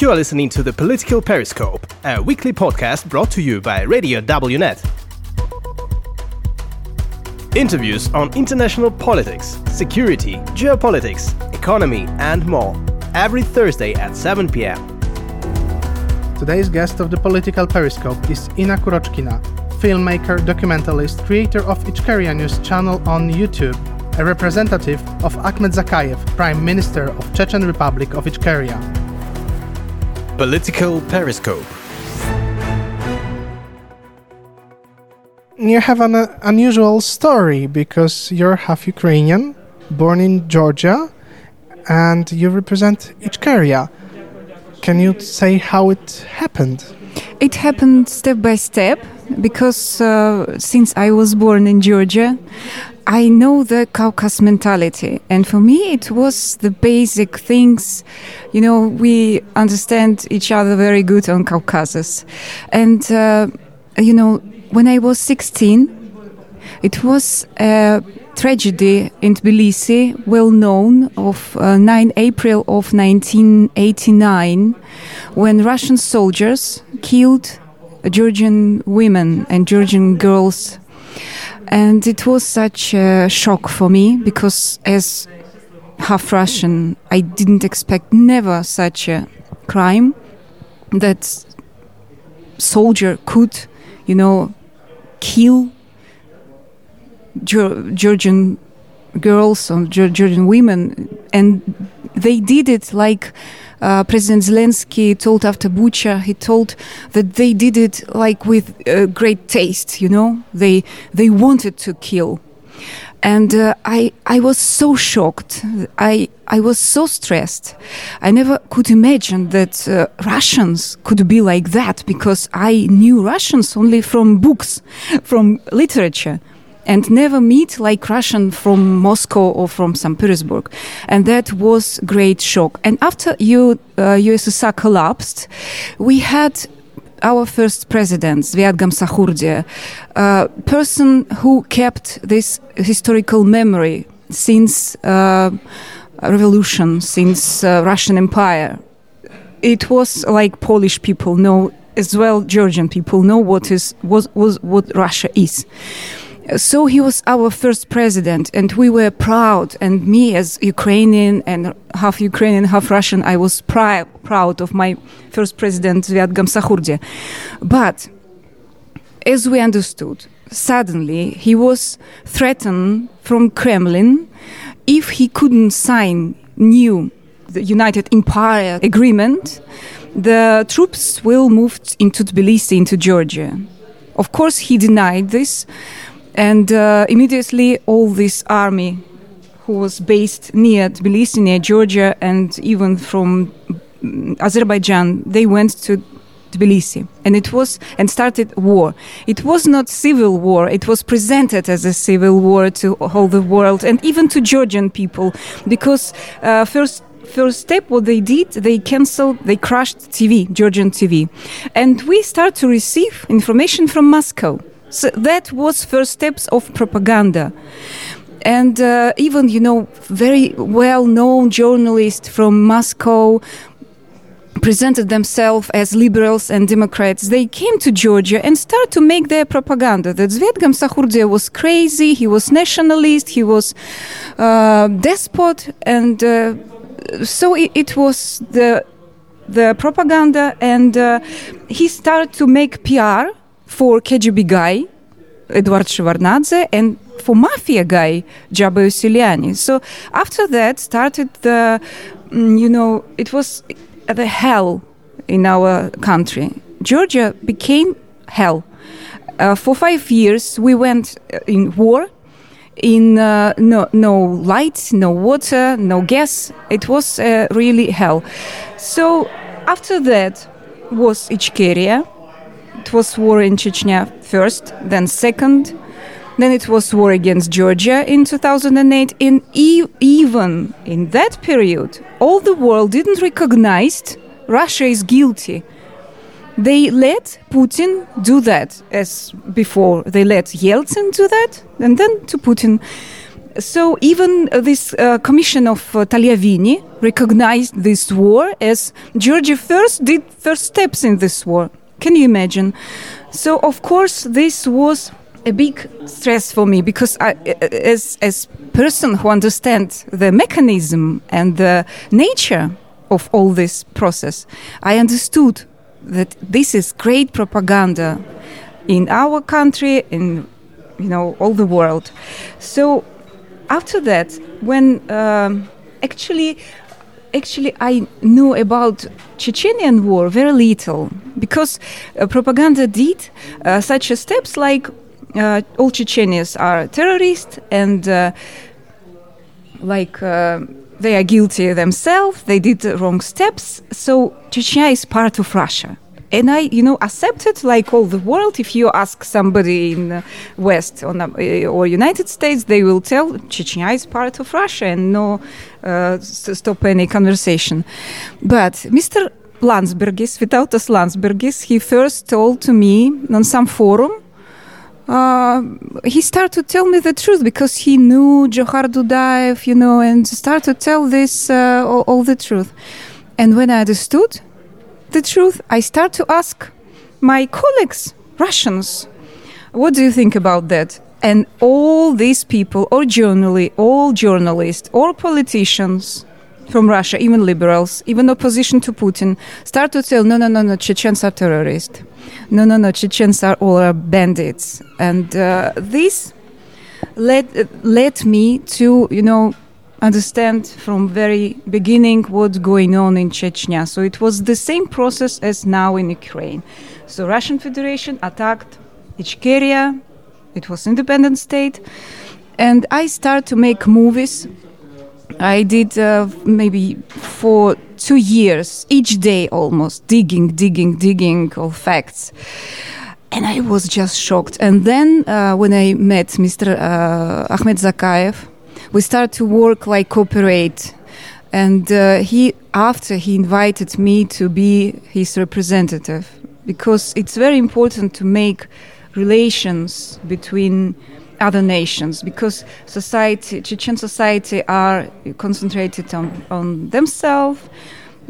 You are listening to the Political Periscope, a weekly podcast brought to you by Radio WNet. Interviews on international politics, security, geopolitics, economy, and more. Every Thursday at 7 pm. Today's guest of the Political Periscope is Inna Kurochkina, filmmaker, documentalist, creator of Ichkeria News channel on YouTube, a representative of Akhmed Zakayev, Prime Minister of Chechen Republic of Ichkeria. Political Periscope. You have an uh, unusual story because you're half Ukrainian, born in Georgia, and you represent Ichkeria. Can you say how it happened? It happened step by step because uh, since I was born in Georgia, I know the Caucasus mentality, and for me, it was the basic things. You know, we understand each other very good on Caucasus, and uh, you know, when I was 16, it was a tragedy in Tbilisi, well known, of uh, 9 April of 1989, when Russian soldiers killed Georgian women and Georgian girls and it was such a shock for me because, as half Russian, I didn't expect never such a crime that soldier could, you know, kill Georgian girls or Georgian women, and they did it like uh, President Zelensky told after Bucha, he told that they did it like with uh, great taste, you know, they they wanted to kill. And uh, I, I was so shocked. I, I was so stressed. I never could imagine that uh, Russians could be like that because I knew Russians only from books, from literature and never meet like Russian from Moscow or from St. Petersburg. And that was great shock. And after you, uh, USSR collapsed, we had our first president, Zviad Gamsakhurdia, a person who kept this historical memory since uh, revolution, since uh, Russian Empire. It was like Polish people know as well, Georgian people know what is was, was what Russia is. So he was our first president, and we were proud. And me, as Ukrainian and half Ukrainian, half Russian, I was pri- proud of my first president, Zviad Gamsakhurdia. But as we understood, suddenly he was threatened from Kremlin if he couldn't sign new the United Empire agreement, the troops will move into Tbilisi, into Georgia. Of course, he denied this, and uh, immediately, all this army, who was based near Tbilisi, near Georgia, and even from mm, Azerbaijan, they went to Tbilisi, and it was and started war. It was not civil war; it was presented as a civil war to all the world and even to Georgian people, because uh, first first step what they did they canceled they crushed tv georgian tv and we start to receive information from moscow so that was first steps of propaganda. And uh, even you know very well known journalists from moscow presented themselves as liberals and democrats. They came to georgia and started to make their propaganda. That Zviad Gamsakhurdia was crazy he was nationalist he was uh, despot and uh, so it, it, was the the propaganda and uh, he started to make pr for KGB guy, Eduard Shevardnadze, and for mafia guy, Jaba Ioseliani. So after that started the, mm, you know, it was the hell in our country. Georgia became hell. Uh, for five years, we went uh, in war. In uh, no no light, no water, no gas. It was uh, really hell. So after that was Ichkeria, it was war in Chechnya first, then second, then it was war against Georgia in 2008. In e even in that period, all the world didn't recognize Russia is guilty. They let Putin do that as before. They let Yeltsin do that, and then to Putin. so even uh, this uh, commission of uh, Tagliavini recognized this war as Georgia first did first steps in this war. Can you imagine? So of course this was a big stress for me because I, as as person who understands the mechanism and the nature of all this process, I understood that this is great propaganda in our country, in you know all the world. So after that, when um, actually actually I knew about Chechenian war very little because uh, propaganda did uh, such steps like uh, all Chechenians are terrorists and uh, like uh, they are guilty themselves. They did wrong steps. So Chechnya is part of Russia and I, you know, accepted like all the world. If you ask somebody in West or, uh, or United States, they will tell Chechnya is part of Russia and no uh, stop any conversation. But Mr. Landsbergis, Vytautas Landsbergis, he first told to me on some forum uh, he started to tell me the truth because he knew Johar Dudaev, you know, and started to tell this uh, all, all, the truth. And when I understood, the truth, I start to ask my colleagues, Russians, what do you think about that? And all these people, or journalists, all journalists, or politicians from Russia, even liberals, even opposition to Putin, start to tell, no, no, no, no, Chechens are terrorists. No, no, no, Chechens are all bandits. And uh, this led, led me to, you know, understand from very beginning what's going on in Chechnya. So it was the same process as now in Ukraine. So Russian Federation attacked Ichkeria. It was independent state. And I started to make movies. I did uh, maybe for two years, each day almost, digging, digging, digging all facts and I was just shocked. And then uh, when I met Mr. Uh, Akhmed Zakayev, we start to work like cooperate. And uh, he after he invited me to be his representative because it's very important to make relations between other nations because society chechen society are concentrated on, on themselves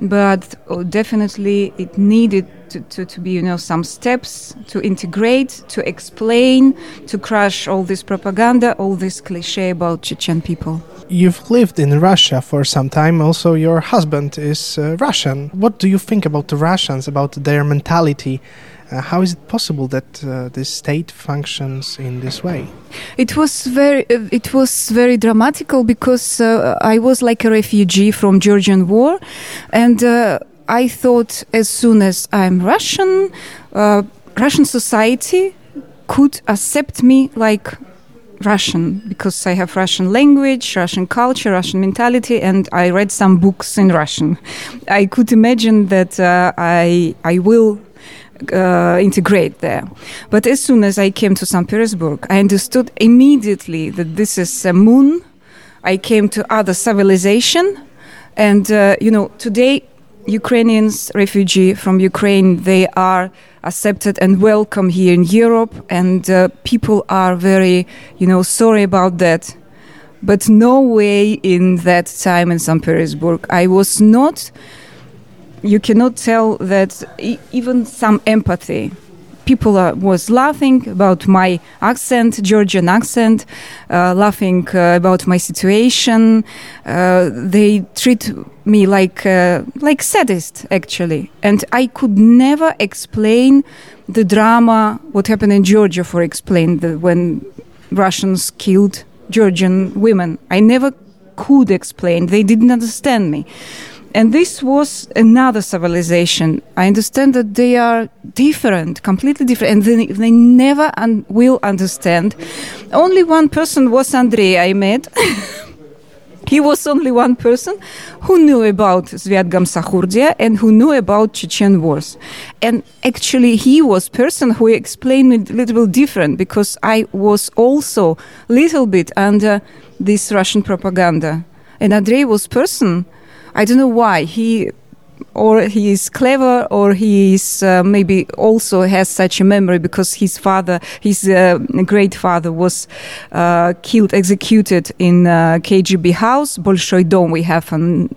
but oh, definitely it needed to, to, to, be you know some steps to integrate to explain to crush all this propaganda all this cliche about chechen people. You've lived in russia for some time. Also your husband is uh, russian. What do you think about the russians about their mentality uh, how is it possible that uh, this state functions in this way? It was very, uh, it was very dramatical because uh, I was like a refugee from Georgian war, and uh, I thought as soon as I'm Russian, uh, Russian society could accept me like Russian because I have Russian language, Russian culture, Russian mentality, and I read some books in Russian. I could imagine that I I will uh, integrate there. But as soon as I came to St. Petersburg, I understood immediately that this is a moon. I came to other civilization, and uh, you know today Ukrainians, refugee from Ukraine, they are accepted and welcome here in Europe, and uh, people are very, you know, sorry about that. But no way in that time in St. Petersburg. I was not you cannot tell that e- even some empathy people was laughing about my accent, Georgian accent, uh, laughing uh, about my situation. Uh, they treat me like uh, like sadist actually, and I could never explain the drama what happened in Georgia. For explain the, when Russians killed Georgian women, I never could explain. They didn't understand me. And this was another civilization. I understand that they are different, completely different, and they, they never un- will understand. Only one person was Andrei I met. he was only one person who knew about Zviad Gamsakhurdia and who knew about Chechen wars. And actually, he was person who explained it a little bit different because I was also little bit under this Russian propaganda. And Andrei was person I don't know why. He or he is clever or he is uh, maybe also has such a memory because his father his uh, great father was uh, killed executed in uh, KGB house Bolshoy Dom. We have on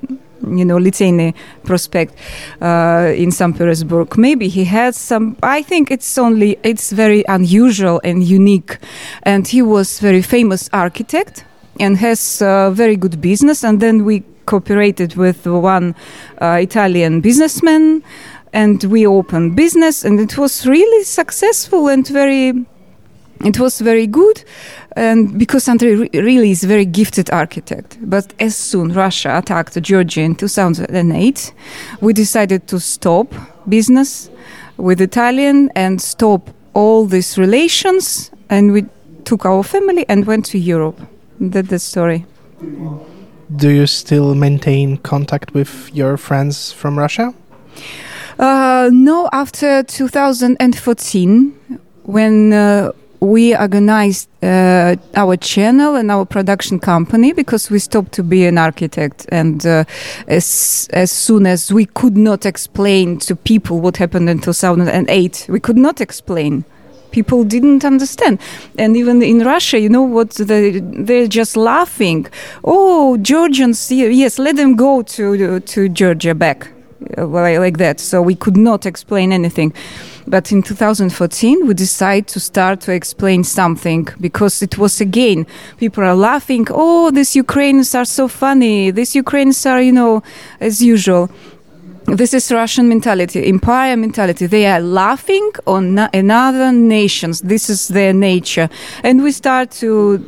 you know Liteyny Prospect uh, in St Petersburg. Maybe he has some I think it's only it's very unusual and unique. And he was very famous architect and has uh, very good business. And then we cooperated with one uh, Italian businessman, and we opened business, and it was really successful and very. It was very good, and because Andrei re- really is a very gifted architect. But as soon Russia attacked Georgia in 2008, we decided to stop business with Italian and stop all these relations, and we took our family and went to Europe. That's the story do you still maintain contact with your friends from Russia? Uh, no, after 2014, when uh, we organized uh, our channel and our production company because we stopped to be an architect and uh, as as soon as we could not explain to people what happened in 2008 we could not explain people didn't understand. And even in Russia, you know what? They, they're just laughing. Oh, Georgians, yes, let them go to, to Georgia back. Uh, like that. So we could not explain anything. But in 2014, we decided to start to explain something because it was again, people are laughing. Oh, these Ukrainians are so funny. These Ukrainians are, you know, as usual this is Russian mentality, empire mentality. They are laughing on another nations. This is their nature, and we start to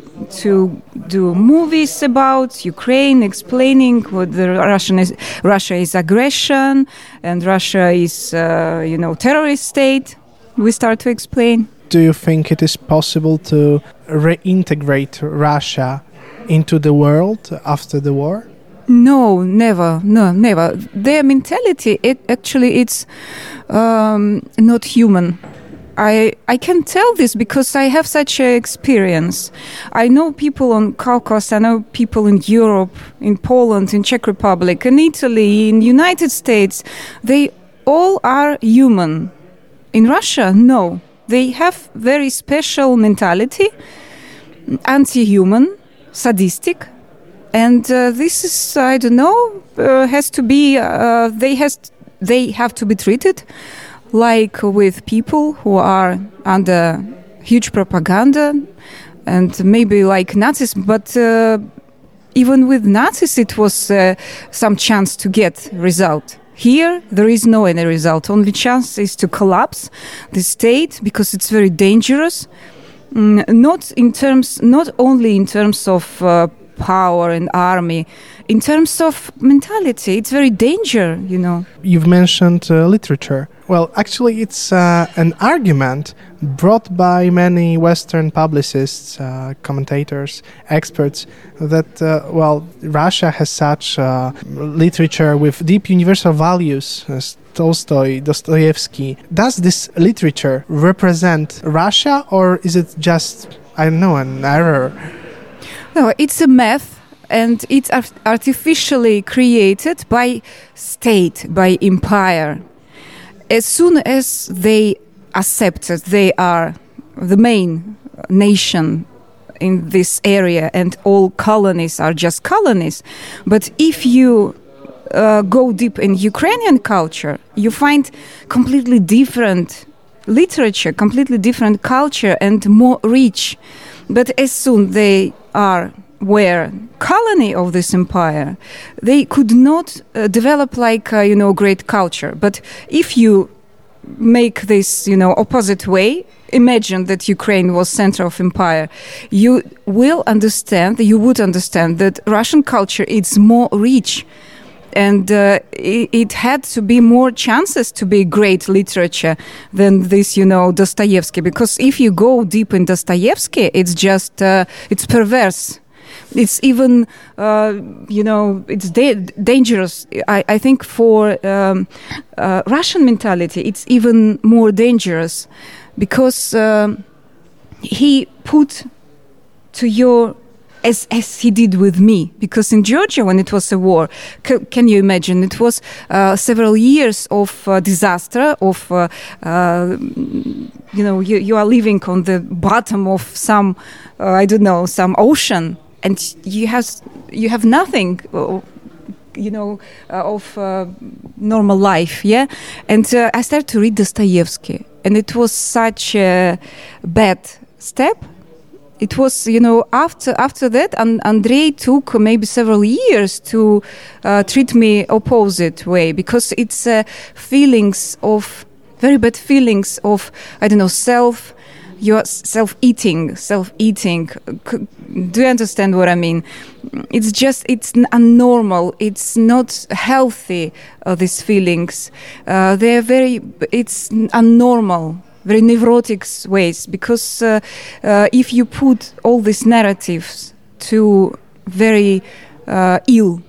to do movies about Ukraine, explaining what the Russian is. Russia is aggression, and Russia is uh, you know terrorist state. We start to explain. Do you think it is possible to reintegrate Russia into the world after the war? No, never, no, never. Their mentality, it actually, it's um, not human. I I can tell this because I have such an experience. I know people on Caucasus, I know people in Europe, in Poland, in Czech Republic, in Italy, in United States. They all are human. In Russia, no. They have very special mentality, anti-human, sadistic, and uh, this is I don't know uh, has to be uh, they has they have to be treated like with people who are under huge propaganda and maybe like Nazis, but uh, even with Nazis, it was uh, some chance to get result. Here, there is no any result. Only chance is to collapse the state because it's very dangerous. Mm, not in terms, not only in terms of uh, power and army. In terms of mentality, it's very danger, you know. You've mentioned uh, literature. Well, actually, it's uh, an argument brought by many Western publicists, uh, commentators, experts that, uh, well, Russia has such uh, literature with deep universal values as Tolstoy, Dostoevsky. Does this literature represent Russia or is it just, I don't know, an error? No, it's a myth and it's artificially created by state, by empire. As soon as they accept that they are the main nation in this area and all colonies are just colonies, but if you uh, go deep in Ukrainian culture, you find completely different literature, completely different culture, and more rich. But as soon they are were colony of this empire, they could not uh, develop like uh, you know great culture. But if you make this you know opposite way, imagine that Ukraine was center of empire, you will understand. You would understand that Russian culture is more rich and uh, it, it, had to be more chances to be great literature than this, you know, Dostoevsky. Because if you go deep in Dostoevsky, it's just uh, it's perverse. It's even, uh, you know, it's da dangerous. I, I, think for um, uh, Russian mentality, it's even more dangerous because um, he put to your as as he did with me. Because in Georgia when it was a war c- can you imagine? It was uh, several years of uh, disaster of uh, uh you know you, you are living on the bottom of some uh, I don't know some ocean and you have you have nothing uh, you know of normal life yeah? And I started to read Dostoevsky and it was such a bad step it was you know after after that and Andrei took maybe several years to uh, treat me opposite way because it's uh, feelings of very bad feelings of I don't know self you're self-eating self-eating. Do you understand what i mean? It's just it's unnormal. It's not healthy uh, these feelings. Uh, they're very it's unnormal very neurotic ways because uh, uh, if you put all these narratives to very uh, ill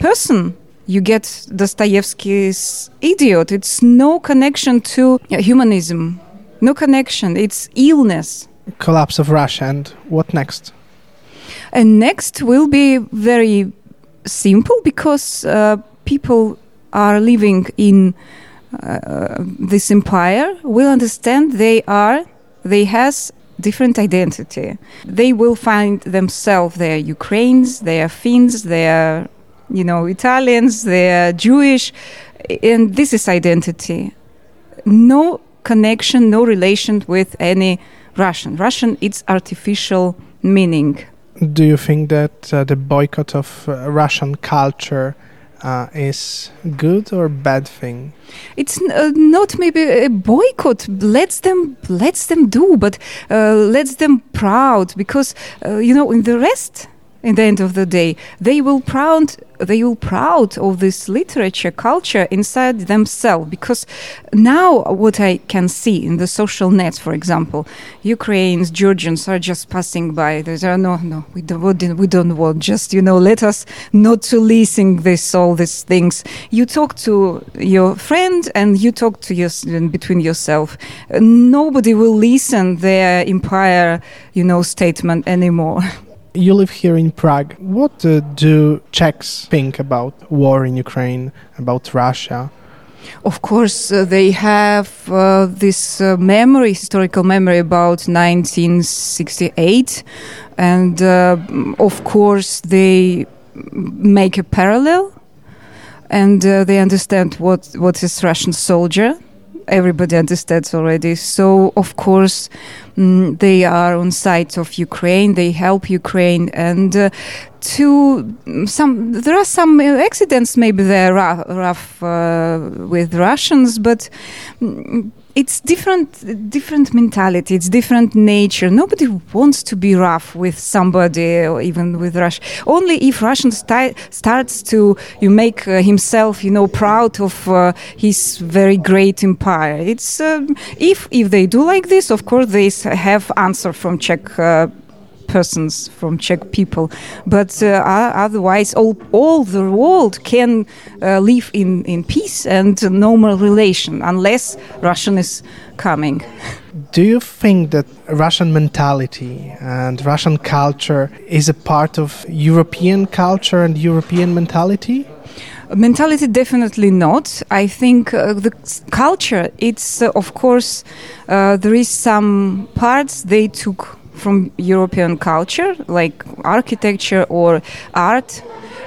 person you get Dostoevsky's idiot. It's no connection to humanism, no connection. It's illness. Collapse of Russia, and what next? And next will be very simple because uh, people are living in this empire will understand they are they has different identity. They will find themselves they are ukrainians they are finns they are you know italians they are jewish and this is identity. No connection no relation with any russian. Russian it's artificial meaning. Do you think that uh, the boycott of uh, russian culture uh, is good or bad thing? It's uh, not maybe a boycott. Let's them let's them do, but uh, let's them proud because uh, you know in the rest in the end of the day. They will proud they will proud of this literature culture inside themselves because now what i can see in the social nets for example ukrainians georgians are just passing by. There's no no we don't we don't want just you know let us not to listen this all these things. You talk to your friend and you talk to your between yourself. Nobody will listen their empire you know statement anymore You live here in Prague. What uh, do Czechs think about war in Ukraine, about Russia? Of course, uh, they have uh, this uh, memory, historical memory about 1968, and uh, of course they make a parallel, and uh, they understand what what is Russian soldier everybody understands already. So, of course, mm, they are on side of Ukraine. They help Ukraine, and uh, to mm, some there are some accidents. Maybe they're rough, rough uh, with Russians, but. Mm, it's different different mentality. It's different nature. Nobody wants to be rough with somebody or even with russia only if russian sti- starts to you make uh, himself you know proud of uh, his very great empire. It's um, if if they do like this of course they have answer from czech uh, persons from Czech people, but uh, otherwise, all all the world can uh, live in in peace and normal relation unless Russian is coming. Do you think that Russian mentality and Russian culture is a part of European culture and European mentality? mentality definitely not i think uh, the culture it's uh, of course uh, there is some parts they took from European culture, like architecture or art.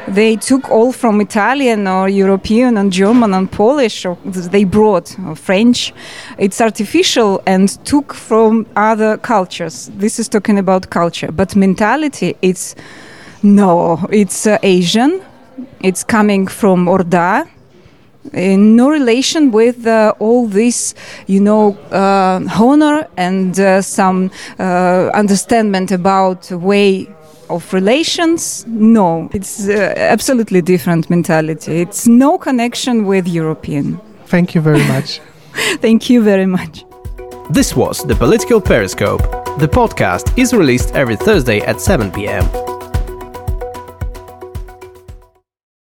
They took all from Italian or European and German and Polish, or they brought or French. It's artificial and took from other cultures. This is talking about culture, but mentality, it's no, it's uh, Asian. It's coming from Orda, in no relation with uh, all this, you know, uh, honor and uh, some uh, understanding about way of relations. No, it's uh, absolutely different mentality. It's no connection with European. Thank you very much. Thank you very much. This was the Political Periscope. The podcast is released every Thursday at 7 p.m.